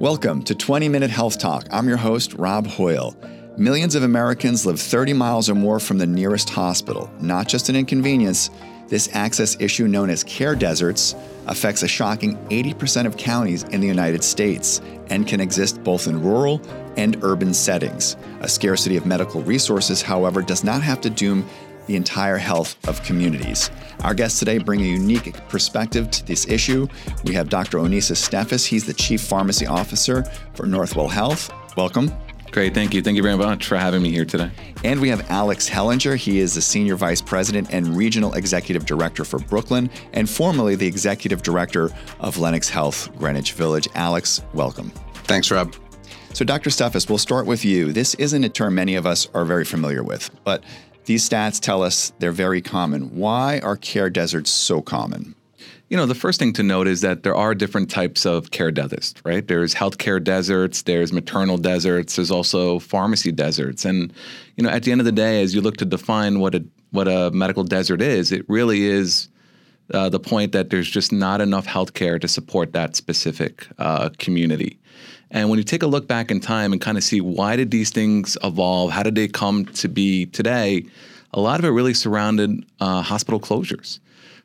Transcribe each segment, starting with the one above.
Welcome to 20 Minute Health Talk. I'm your host, Rob Hoyle. Millions of Americans live 30 miles or more from the nearest hospital. Not just an inconvenience, this access issue, known as care deserts, affects a shocking 80% of counties in the United States and can exist both in rural and urban settings. A scarcity of medical resources, however, does not have to doom the entire health of communities. Our guests today bring a unique perspective to this issue. We have Dr. Onisis Stefas. He's the Chief Pharmacy Officer for Northwell Health. Welcome. Great, thank you. Thank you very much for having me here today. And we have Alex Hellinger. He is the Senior Vice President and Regional Executive Director for Brooklyn, and formerly the Executive Director of Lenox Health Greenwich Village. Alex, welcome. Thanks, Rob. So, Dr. Stefas, we'll start with you. This isn't a term many of us are very familiar with, but these stats tell us they're very common. Why are care deserts so common? You know, the first thing to note is that there are different types of care deserts, right? There's healthcare deserts, there's maternal deserts, there's also pharmacy deserts. And, you know, at the end of the day, as you look to define what a what a medical desert is, it really is uh, the point that there's just not enough healthcare to support that specific uh, community. And when you take a look back in time and kind of see why did these things evolve, how did they come to be today, a lot of it really surrounded uh, hospital closures.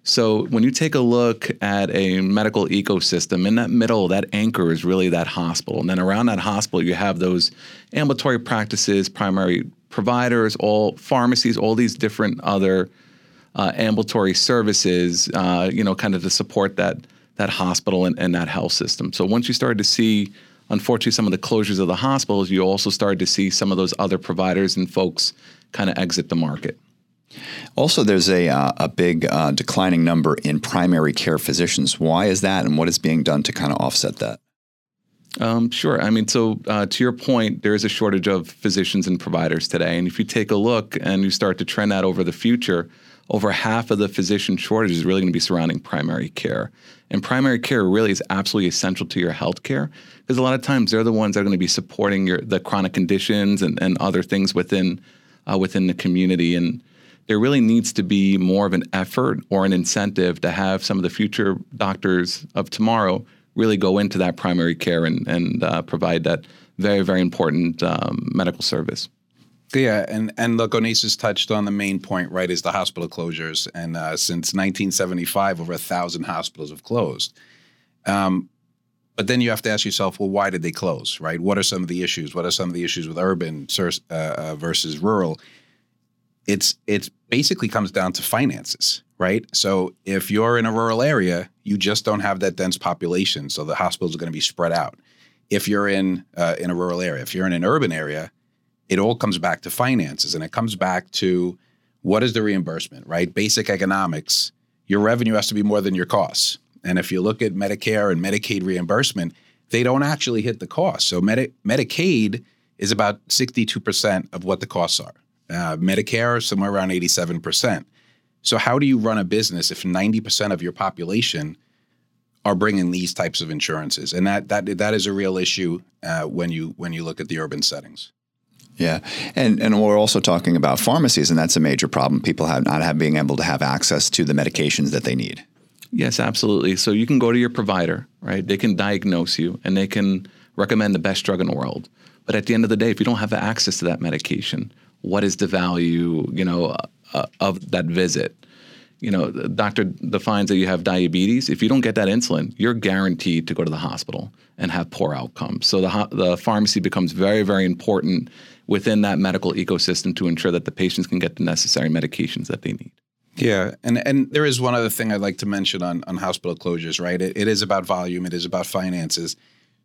So when you take a look at a medical ecosystem, in that middle, that anchor is really that hospital. And then around that hospital, you have those ambulatory practices, primary providers, all pharmacies, all these different other uh, ambulatory services, uh, you know, kind of to support that that hospital and, and that health system. So once you started to see unfortunately, some of the closures of the hospitals, you also started to see some of those other providers and folks kind of exit the market. Also, there's a, uh, a big uh, declining number in primary care physicians. Why is that, and what is being done to kind of offset that? Um, sure. I mean, so uh, to your point, there is a shortage of physicians and providers today. And if you take a look and you start to trend that over the future, over half of the physician shortage is really going to be surrounding primary care. And primary care really is absolutely essential to your health care because a lot of times they're the ones that are going to be supporting your the chronic conditions and, and other things within uh, within the community. And there really needs to be more of an effort or an incentive to have some of the future doctors of tomorrow really go into that primary care and, and uh, provide that very, very important um, medical service. Yeah, and and look, Onisis touched on the main point, right? Is the hospital closures, and uh, since 1975, over a thousand hospitals have closed. Um, but then you have to ask yourself, well, why did they close, right? What are some of the issues? What are some of the issues with urban uh, uh, versus rural? It's it basically comes down to finances, right? So if you're in a rural area, you just don't have that dense population, so the hospitals are going to be spread out. If you're in uh, in a rural area, if you're in an urban area, it all comes back to finances and it comes back to what is the reimbursement, right? Basic economics, your revenue has to be more than your costs. And if you look at Medicare and Medicaid reimbursement, they don't actually hit the cost. So Medi- Medicaid is about 62% of what the costs are. Uh, Medicare is somewhere around 87%. So how do you run a business if 90% of your population are bringing these types of insurances? And that that that is a real issue uh, when you when you look at the urban settings. Yeah, and and we're also talking about pharmacies, and that's a major problem. People have not have being able to have access to the medications that they need. Yes, absolutely. So you can go to your provider, right? They can diagnose you, and they can recommend the best drug in the world. But at the end of the day, if you don't have access to that medication, what is the value, you know, uh, of that visit? You know, the doctor defines that you have diabetes. If you don't get that insulin, you're guaranteed to go to the hospital and have poor outcomes. So the the pharmacy becomes very, very important within that medical ecosystem to ensure that the patients can get the necessary medications that they need. Yeah, and and there is one other thing I'd like to mention on on hospital closures, right? It, it is about volume, it is about finances.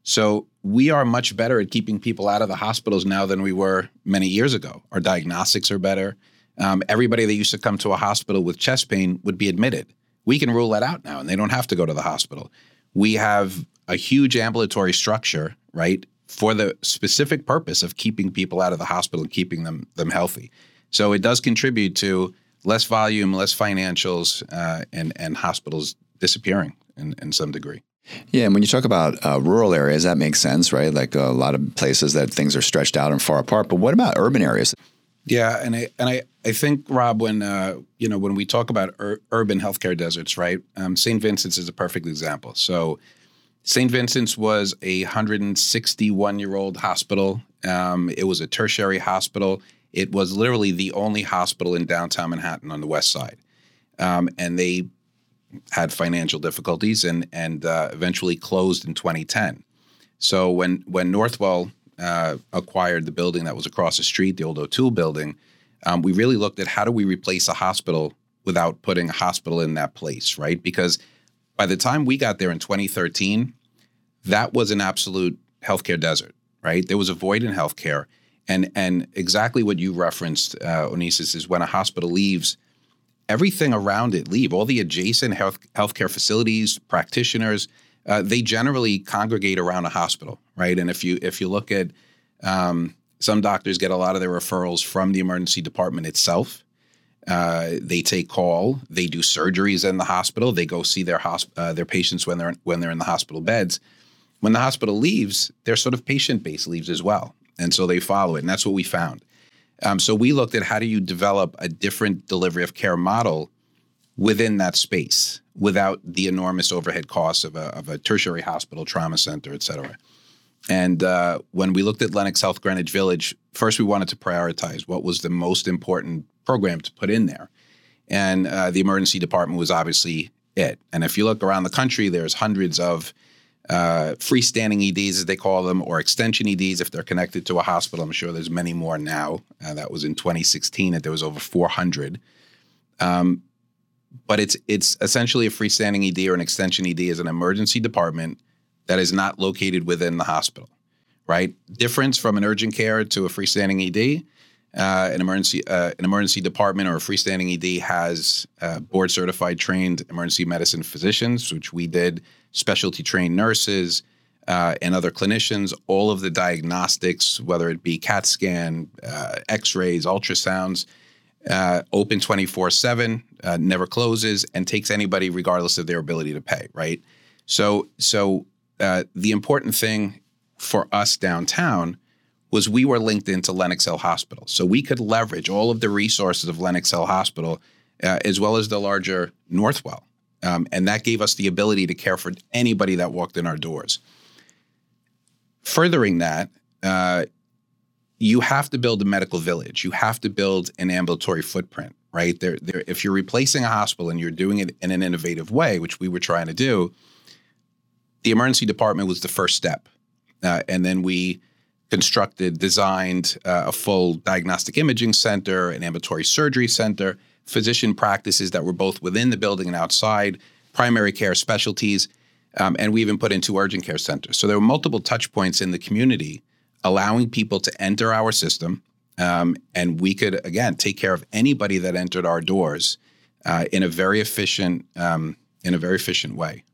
So we are much better at keeping people out of the hospitals now than we were many years ago. Our diagnostics are better. Um, everybody that used to come to a hospital with chest pain would be admitted. We can rule that out now, and they don't have to go to the hospital. We have a huge ambulatory structure, right? For the specific purpose of keeping people out of the hospital and keeping them them healthy. So it does contribute to less volume, less financials, uh, and and hospitals disappearing in, in some degree. Yeah, and when you talk about uh, rural areas, that makes sense, right? Like a lot of places that things are stretched out and far apart. But what about urban areas? Yeah, and I and I, I think Rob, when uh, you know when we talk about ur- urban healthcare deserts, right? Um, St. Vincent's is a perfect example. So St. Vincent's was a 161 year old hospital. Um, it was a tertiary hospital. It was literally the only hospital in downtown Manhattan on the west side. Um, and they had financial difficulties and, and uh, eventually closed in 2010. So when, when Northwell uh, acquired the building that was across the street, the old O'Toole building, um, we really looked at how do we replace a hospital without putting a hospital in that place, right? Because by the time we got there in 2013, that was an absolute healthcare desert, right? There was a void in healthcare. And, and exactly what you referenced, uh, Onisis, is when a hospital leaves, everything around it leave. All the adjacent health healthcare facilities, practitioners, uh, they generally congregate around a hospital, right? And if you if you look at um, some doctors get a lot of their referrals from the emergency department itself. Uh, they take call. They do surgeries in the hospital. They go see their hosp- uh, their patients when they're when they're in the hospital beds. When the hospital leaves, their sort of patient base leaves as well, and so they follow it. And that's what we found. Um, so we looked at how do you develop a different delivery of care model within that space without the enormous overhead costs of a, of a tertiary hospital, trauma center, et cetera. And uh, when we looked at Lenox Health Greenwich Village, first we wanted to prioritize what was the most important program to put in there. And uh, the emergency department was obviously it. And if you look around the country, there's hundreds of uh, freestanding EDs, as they call them, or extension EDs if they're connected to a hospital. I'm sure there's many more now. Uh, that was in 2016 that there was over 400. Um, but it's it's essentially a freestanding ED or an extension ED is an emergency department that is not located within the hospital, right? Difference from an urgent care to a freestanding ED. Uh, an emergency uh, an emergency department or a freestanding ED has uh, board certified trained emergency medicine physicians, which we did specialty trained nurses, uh, and other clinicians, all of the diagnostics, whether it be CAT scan, uh, x rays, ultrasounds, uh, open 24 7, uh, never closes, and takes anybody regardless of their ability to pay, right? So, so the important thing for us downtown was we were linked into Lenox Hill Hospital. So we could leverage all of the resources of Lenox Hill Hospital uh, as well as the larger Northwell. Um, and that gave us the ability to care for anybody that walked in our doors. Furthering that, uh, you have to build a medical village. You have to build an ambulatory footprint, right? There, if you're replacing a hospital and you're doing it in an innovative way, which we were trying to do, the emergency department was the first step. Uh, and then we constructed, designed uh, a full diagnostic imaging center, an ambulatory surgery center, physician practices that were both within the building and outside, primary care specialties, um, and we even put in two urgent care centers. So there were multiple touch points in the community, allowing people to enter our system, um, and we could again take care of anybody that entered our doors uh, in a very efficient um, in a very efficient way.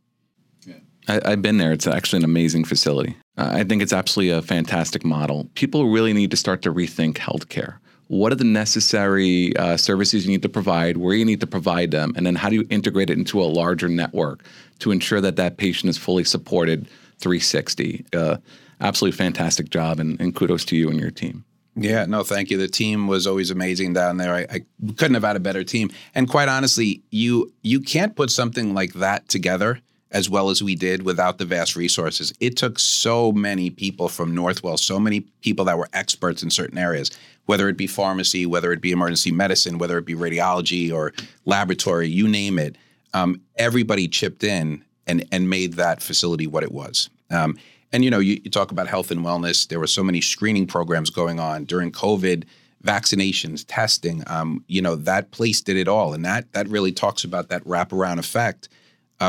I, have been there. It's actually an amazing facility. Uh, I think it's absolutely a fantastic model. People really need to start to rethink healthcare what are the necessary uh, services you need to provide, where you need to provide them, and then how do you integrate it into a larger network to ensure that that patient is fully supported 360. Uh, absolutely fantastic job, and, and, kudos to you and your team. Yeah, no, thank you. The team was always amazing down there. I, I couldn't have had a better team. And quite honestly, you you can't put something like that together as well as we did without the vast resources. It took so many people from Northwell, so many people that were experts in certain areas, whether it be pharmacy, whether it be emergency medicine, whether it be radiology or laboratory, you name it. Um, everybody chipped in and and made that facility what it was. Um, and you know, you, you talk about health and wellness. There were so many screening programs going on during COVID vaccinations, testing. Um, you know, that place did it all, and that that really talks about that wraparound effect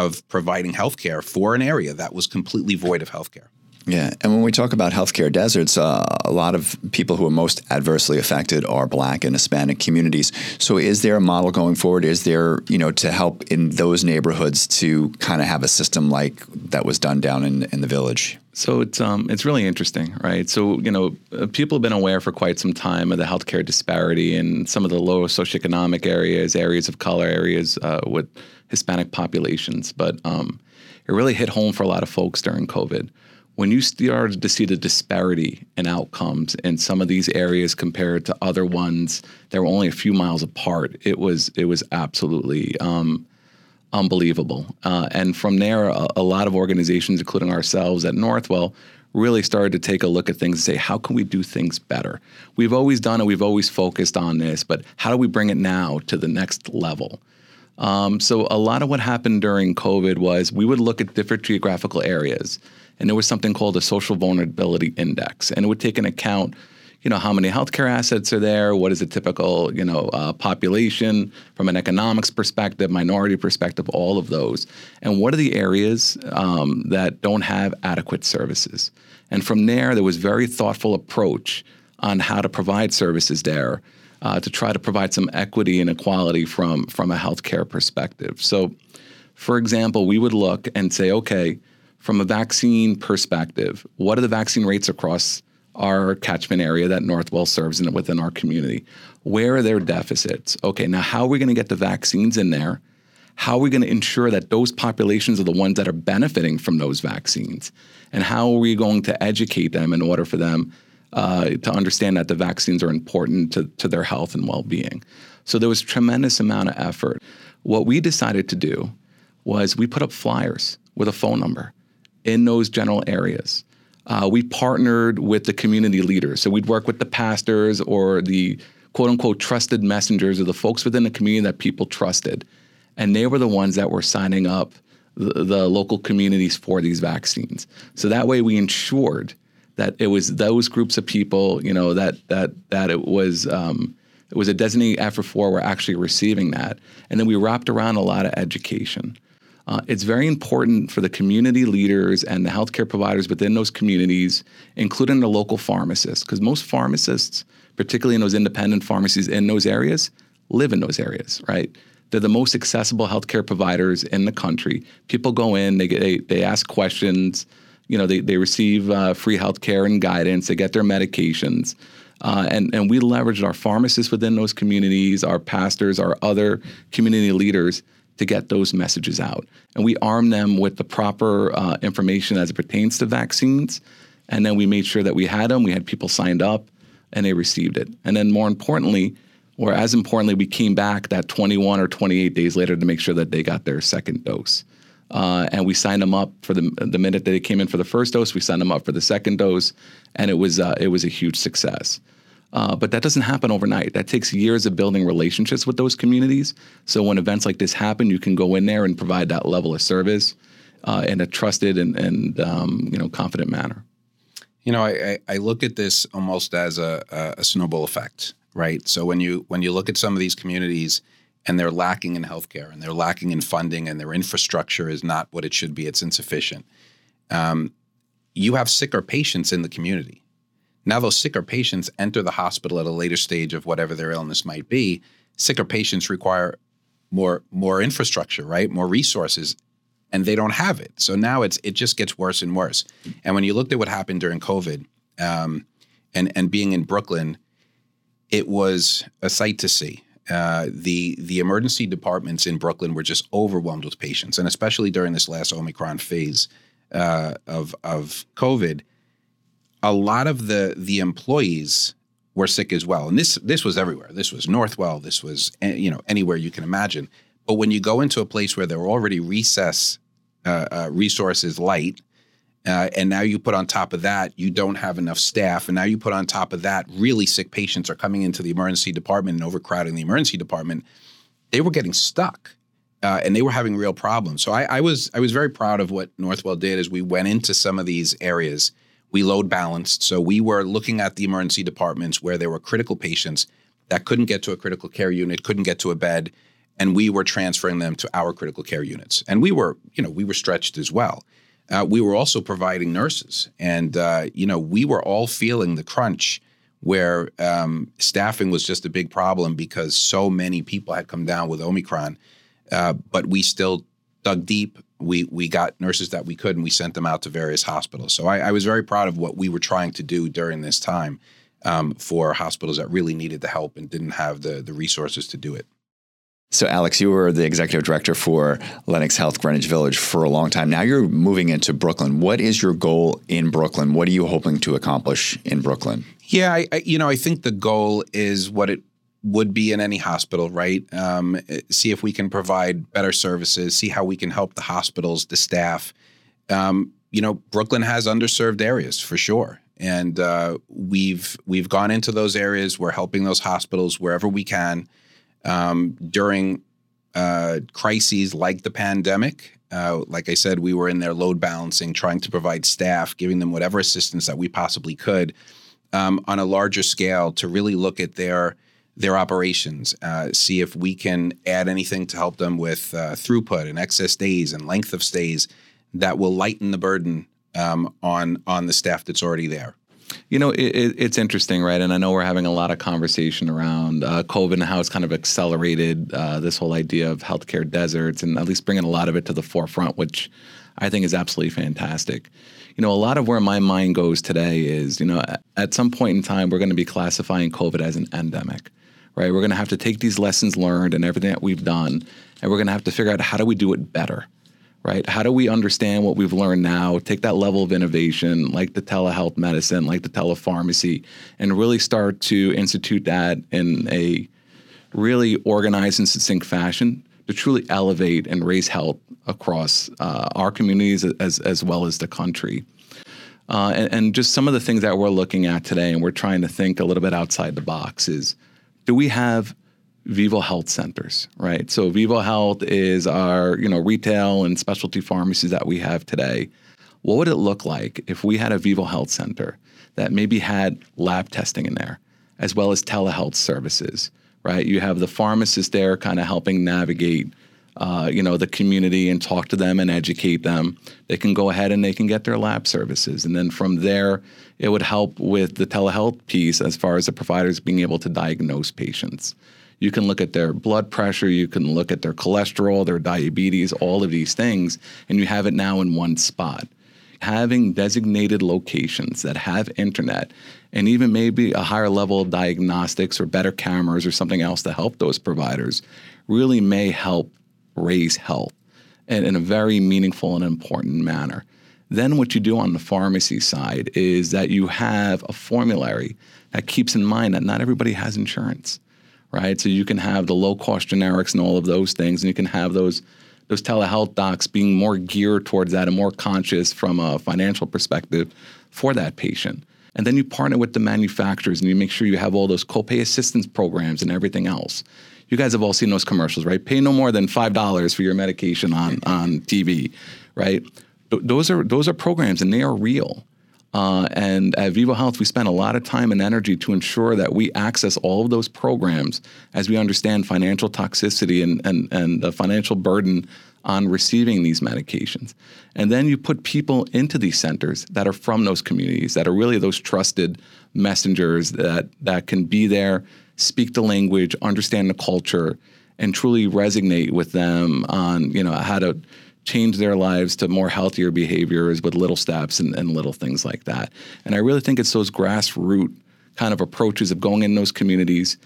of providing healthcare for an area that was completely void of healthcare. Yeah, and when we talk about healthcare deserts, uh, a lot of people who are most adversely affected are Black and Hispanic communities. So, is there a model going forward? Is there, you know, to help in those neighborhoods to kind of have a system like that was done down in, in the village? So it's um, it's really interesting, right? So you know, uh, people have been aware for quite some time of the healthcare disparity in some of the lower socioeconomic areas, areas of color, areas uh, with Hispanic populations. But um, it really hit home for a lot of folks during COVID. When you started to see the disparity in outcomes in some of these areas compared to other ones that were only a few miles apart, it was it was absolutely um, unbelievable. Uh, and from there, a, a, lot of organizations, including ourselves at Northwell, really started to take a look at things and say, how can we do things better? We've always done it, we've always focused on this, but how do we bring it now to the next level? Um, so a lot of what happened during COVID was we would look at different geographical areas, and there was something called a social vulnerability index, and it would take into account you know how many healthcare assets are there? What is a typical you know uh, population from an economics perspective minority perspective all of those? And what are the areas um, that don't have adequate services? And from there there was very thoughtful approach on how to provide services there uh, to try to provide some equity and equality from from a healthcare perspective. So for example we would look and say okay from a vaccine perspective what are the vaccine rates across our catchment area that Northwell serves in, within our community. Where are their deficits? Okay, now how are we going to get the vaccines in there? How are we going to ensure that those populations are the ones that are benefiting from those vaccines? And how are we going to educate them in order for them uh, to understand that the vaccines are important to, to their health and well being? So there was tremendous amount of effort. What we decided to do was we put up flyers with a phone number in those general areas uh, we partnered with the community leaders. So we'd work with the pastors or the quote unquote trusted messengers or the folks within the community that people trusted. And they were the ones that were signing up the, the local communities for these vaccines. So that way we ensured that it was those groups of people, you know, that that that it was um, it was a designated effort for were actually receiving that. And then we wrapped around a lot of education. Uh, it's very important for the community leaders and the healthcare providers within those communities, including the local pharmacists, because most pharmacists, particularly in those independent pharmacies in those areas, live in those areas, right? They're the most accessible healthcare providers in the country. People go in, they get, they, they ask questions, you know, they, they receive uh, free healthcare and guidance, they get their medications. Uh, and, and we leveraged our pharmacists within those communities, our pastors, our other community leaders to get those messages out. And we armed them with the proper uh, information as it pertains to vaccines. And then we made sure that we had them, we had people signed up, and they received it. And then more importantly, or as importantly, we came back that 21 or 28 days later to make sure that they got their second dose. Uh, and we signed them up for the the minute that they came in for the first dose. We signed them up for the second dose, and it was uh, it was a huge success. Uh, but that doesn't happen overnight. That takes years of building relationships with those communities. So when events like this happen, you can go in there and provide that level of service uh, in a trusted and, and um, you know confident manner. You know, I, I look at this almost as a, a snowball effect, right? So when you when you look at some of these communities and they're lacking in healthcare and they're lacking in funding and their infrastructure is not what it should be, it's insufficient. Um, you have sicker patients in the community now, those sicker patients enter the hospital at a later stage of whatever their illness might be. Sicker patients require more more infrastructure, right? More resources, and they don't have it. So now it's it just gets worse and worse. And when you looked at what happened during COVID, um, and and being in Brooklyn, it was a sight to see. Uh, the the emergency departments in Brooklyn were just overwhelmed with patients, and especially during this last Omicron phase uh, of of COVID a lot of the the employees were sick as well. And this this was everywhere. This was Northwell. This was eh, you know anywhere you can imagine. But when you go into a place where there were already recess uh, uh, resources light, uh, and now you put on top of that you don't have enough staff, and now you put on top of that really sick patients are coming into the emergency department and overcrowding the emergency department. They were getting stuck. Uh, and they were having real problems. So I, I was I was very proud of what Northwell did as we went into some of these areas we load balanced. So we were looking at the emergency departments where there were critical patients that couldn't get to a critical care unit, couldn't get to a bed, and we were transferring them to our critical care units. And we were, you know, we were stretched as well. Uh, we were also providing nurses, and uh, you know, we were all feeling the crunch where um, staffing was just a big problem because so many people had come down with Omicron. Uh, but we still dug deep, we we got nurses that we could and we sent them out to various hospitals. So I, I was very proud of what we were trying to do during this time um, for hospitals that really needed the help and didn't have the the resources to do it. So, Alex, you were the executive director for Lenox Health Greenwich Village for a long time. Now you're moving into Brooklyn. What is your goal in Brooklyn? What are you hoping to accomplish in Brooklyn? Yeah, I, I, you know, I think the goal is what it would be in any hospital, right? Um, see if we can provide better services, see how we can help the hospitals, the staff. Um, you know, Brooklyn has underserved areas for sure, and uh, we've we've gone into those areas. We're helping those hospitals wherever we can um, during uh, crises like the pandemic. Uh, like I said, we were in there load balancing, trying to provide staff, giving them whatever assistance that we possibly could um, on a larger scale to really look at their their operations, uh, see if we can add anything to help them with uh, throughput and excess days and length of stays that will lighten the burden um, on on the staff that's already there. You know, it, it's interesting, right? And I know we're having a lot of conversation around uh, COVID and how it's kind of accelerated uh, this whole idea of healthcare deserts and at least bringing a lot of it to the forefront, which I think is absolutely fantastic. You know, a lot of where my mind goes today is, you know, at some point in time, we're going to be classifying COVID as an endemic, right? We're going to have to take these lessons learned and everything that we've done, and we're going to have to figure out how do we do it better right? How do we understand what we've learned now, take that level of innovation, like the telehealth medicine, like the telepharmacy, and really start to institute that in a really organized and succinct fashion to truly elevate and raise health across uh, our communities as, as well as the country. Uh, and, and just some of the things that we're looking at today, and we're trying to think a little bit outside the box, is do we have Vivo Health centers, right? So Vivo Health is our, you know, retail and specialty pharmacies that we have today. What would it look like if we had a Vivo Health center that maybe had lab testing in there, as well as telehealth services, right? You have the pharmacist there kind of helping navigate, uh, you know, the community and talk to them and educate them. They can go ahead and they can get their lab services, and then from there, it would help with the telehealth piece as far as the providers being able to diagnose patients. You can look at their blood pressure, you can look at their cholesterol, their diabetes, all of these things, and you have it now in one spot. Having designated locations that have internet and even maybe a higher level of diagnostics or better cameras or something else to help those providers really may help raise health in, in a very meaningful and important manner. Then, what you do on the pharmacy side is that you have a formulary that keeps in mind that not everybody has insurance right? So you can have the low cost generics and all of those things, and you can have those those telehealth docs being more geared towards that and more conscious from a financial perspective for that patient. And then you partner with the manufacturers and you make sure you have all those copay assistance programs and everything else. You guys have all seen those commercials, right? Pay no more than five dollars for your medication on on TV, right? Th- those are those are programs and they are real. Uh, and at Vivo Health, we spend a lot of time and energy to ensure that we access all of those programs as we understand financial toxicity and, and, and the financial burden on receiving these medications. And then you put people into these centers that are from those communities, that are really those trusted messengers that, that can be there, speak the language, understand the culture, and truly resonate with them on you know how to change their lives to more healthier behaviors with little steps and, and little things like that. And I really think it's those grassroots kind of approaches of going in those communities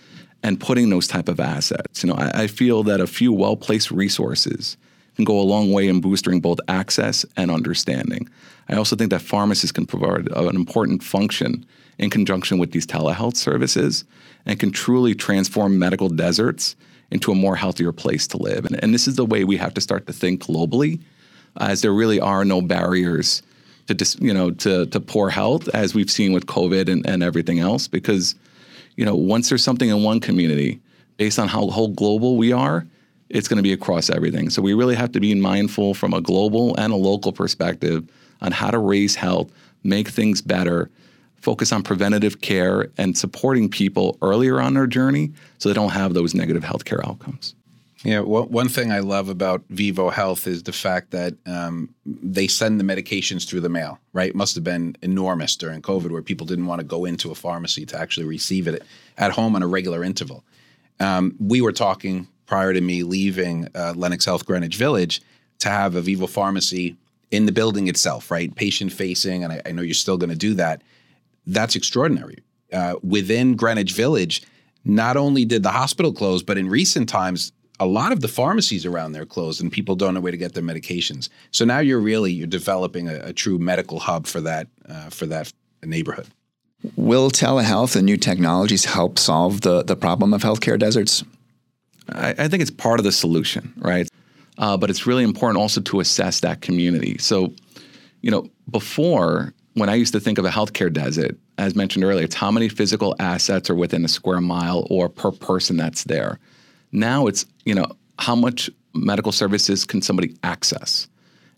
and putting those type of assets. You know, I, I feel that a few well-placed resources can go a long way in boosting both access and understanding. I also think that pharmacists can provide an important function in conjunction with these telehealth services and can truly transform medical deserts into a more healthier place to live. And, and this is the way we have to start to think globally, as there really are no barriers to dis, you know to to poor health as we've seen with COVID and, and everything else. Because you know once there's something in one community, based on how whole global we are, it's going to be across everything. So we really have to be mindful from a global and a local perspective on how to raise health, make things better, focus on preventative care and supporting people earlier on their journey so they don't have those negative healthcare outcomes. Yeah, one thing I love about Vivo Health is the fact that um, they send the medications through the mail, right? Must have been enormous during COVID where people didn't want to go into a pharmacy to actually receive it at home on a regular interval. Um, we were talking prior to me leaving uh, Lenox Health Greenwich Village to have a Vivo pharmacy in the building itself, right? Patient facing, and I, I know you're still going to do that that's extraordinary. Uh, within Greenwich Village, not only did the hospital close, but in recent times, a lot of the pharmacies around there closed, and people don't know where to get their medications. So now you're really you're developing a, a true medical hub for that uh, for that neighborhood. Will telehealth and new technologies help solve the, the problem of healthcare deserts? I, I think it's part of the solution, right? Uh, but it's really important also to assess that community. So, you know, before when I used to think of a healthcare desert, as mentioned earlier, it's how many physical assets are within a square mile or per person that's there. Now it's, you know, how much medical services can somebody access?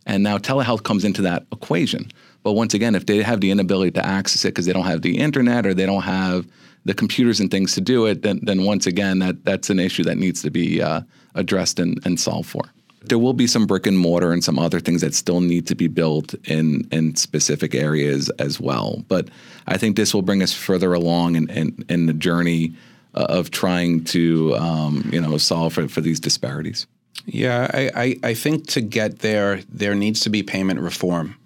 And now telehealth comes into that equation. But once again, if they have the inability to access it because they don't have the internet or they don't have the computers and things to do it, then, then once again, that, that's an issue that needs to be uh, addressed and, and solved for. There will be some brick and mortar and some other things that still need to be built in in specific areas as well. But I think this will bring us further along in, in, in the journey uh, of trying to um, you know solve for, for these disparities. Yeah, I, I, I, think to get there, there needs to be payment reform.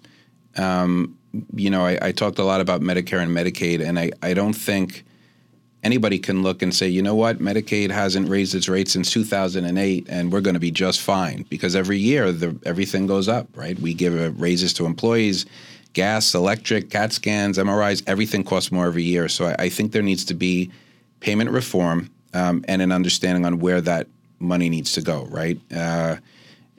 Um, you know, I, I, talked a lot about Medicare and Medicaid, and I, I don't think anybody can look and say, you know what, Medicaid hasn't raised its rates since 2008, and we're going to be just fine because every year the, everything goes up, right? We give raises to employees, gas, electric, CAT scans, MRIs, everything costs more every year. So I, I think there needs to be payment reform um, and an understanding on where that money needs to go, right? Uh,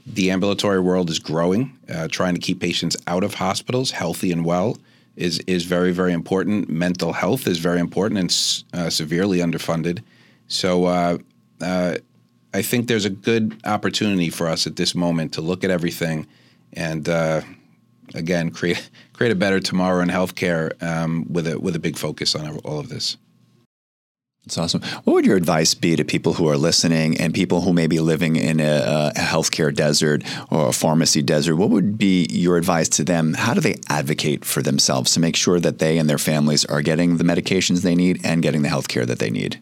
the ambulatory world is growing. Uh, trying to keep patients out of hospitals, healthy and well, is is very very important. Mental health is very important and uh, severely underfunded. So uh, uh, I think there's a good opportunity for us at this moment to look at everything and uh, again create create a better tomorrow in healthcare um, with a with a big focus on all of this. That's awesome. What would your advice be to people who are listening and people who may be living in a, a, healthcare desert or a pharmacy desert? What would be your advice to them? How do they advocate for themselves to make sure that they and their families are getting the medications they need and getting the healthcare that they need?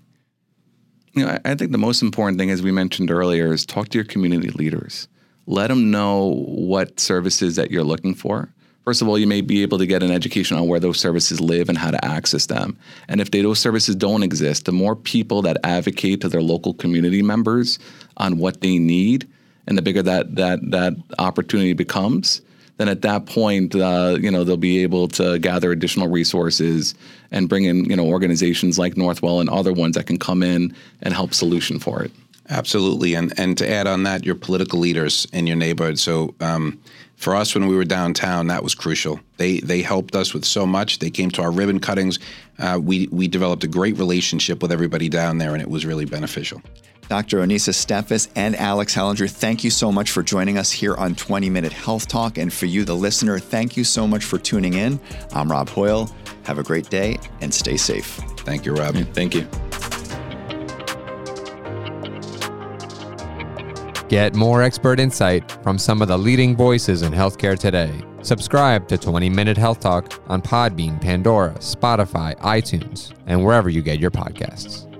You know, I think the most important thing, as we mentioned earlier, is talk to your community leaders. Let them know what services that you're looking for First of all, you may be able to get an education on where those services live and how to access them. And if they, those services don't exist, the more people that advocate to their local community members on what they need, and the bigger that that that opportunity becomes, then at that point, uh, you know, they'll be able to gather additional resources and bring in, you know, organizations like Northwell and other ones that can come in and help solution for it. Absolutely, and and to add on that, your political leaders in your neighborhood. So. Um, for us when we were downtown, that was crucial. They they helped us with so much. They came to our ribbon cuttings. Uh, we we developed a great relationship with everybody down there, and it was really beneficial. Dr. Onisa Stefas and Alex Hellinger, thank you so much for joining us here on 20 Minute Health Talk. And for you, the listener, thank you so much for tuning in. I'm Rob Hoyle. Have a great day and stay safe. Thank you, Rob. thank you. Get more expert insight from some of the leading voices in healthcare today. Subscribe to 20 Minute Health Talk on Podbean, Pandora, Spotify, iTunes, and wherever you get your podcasts.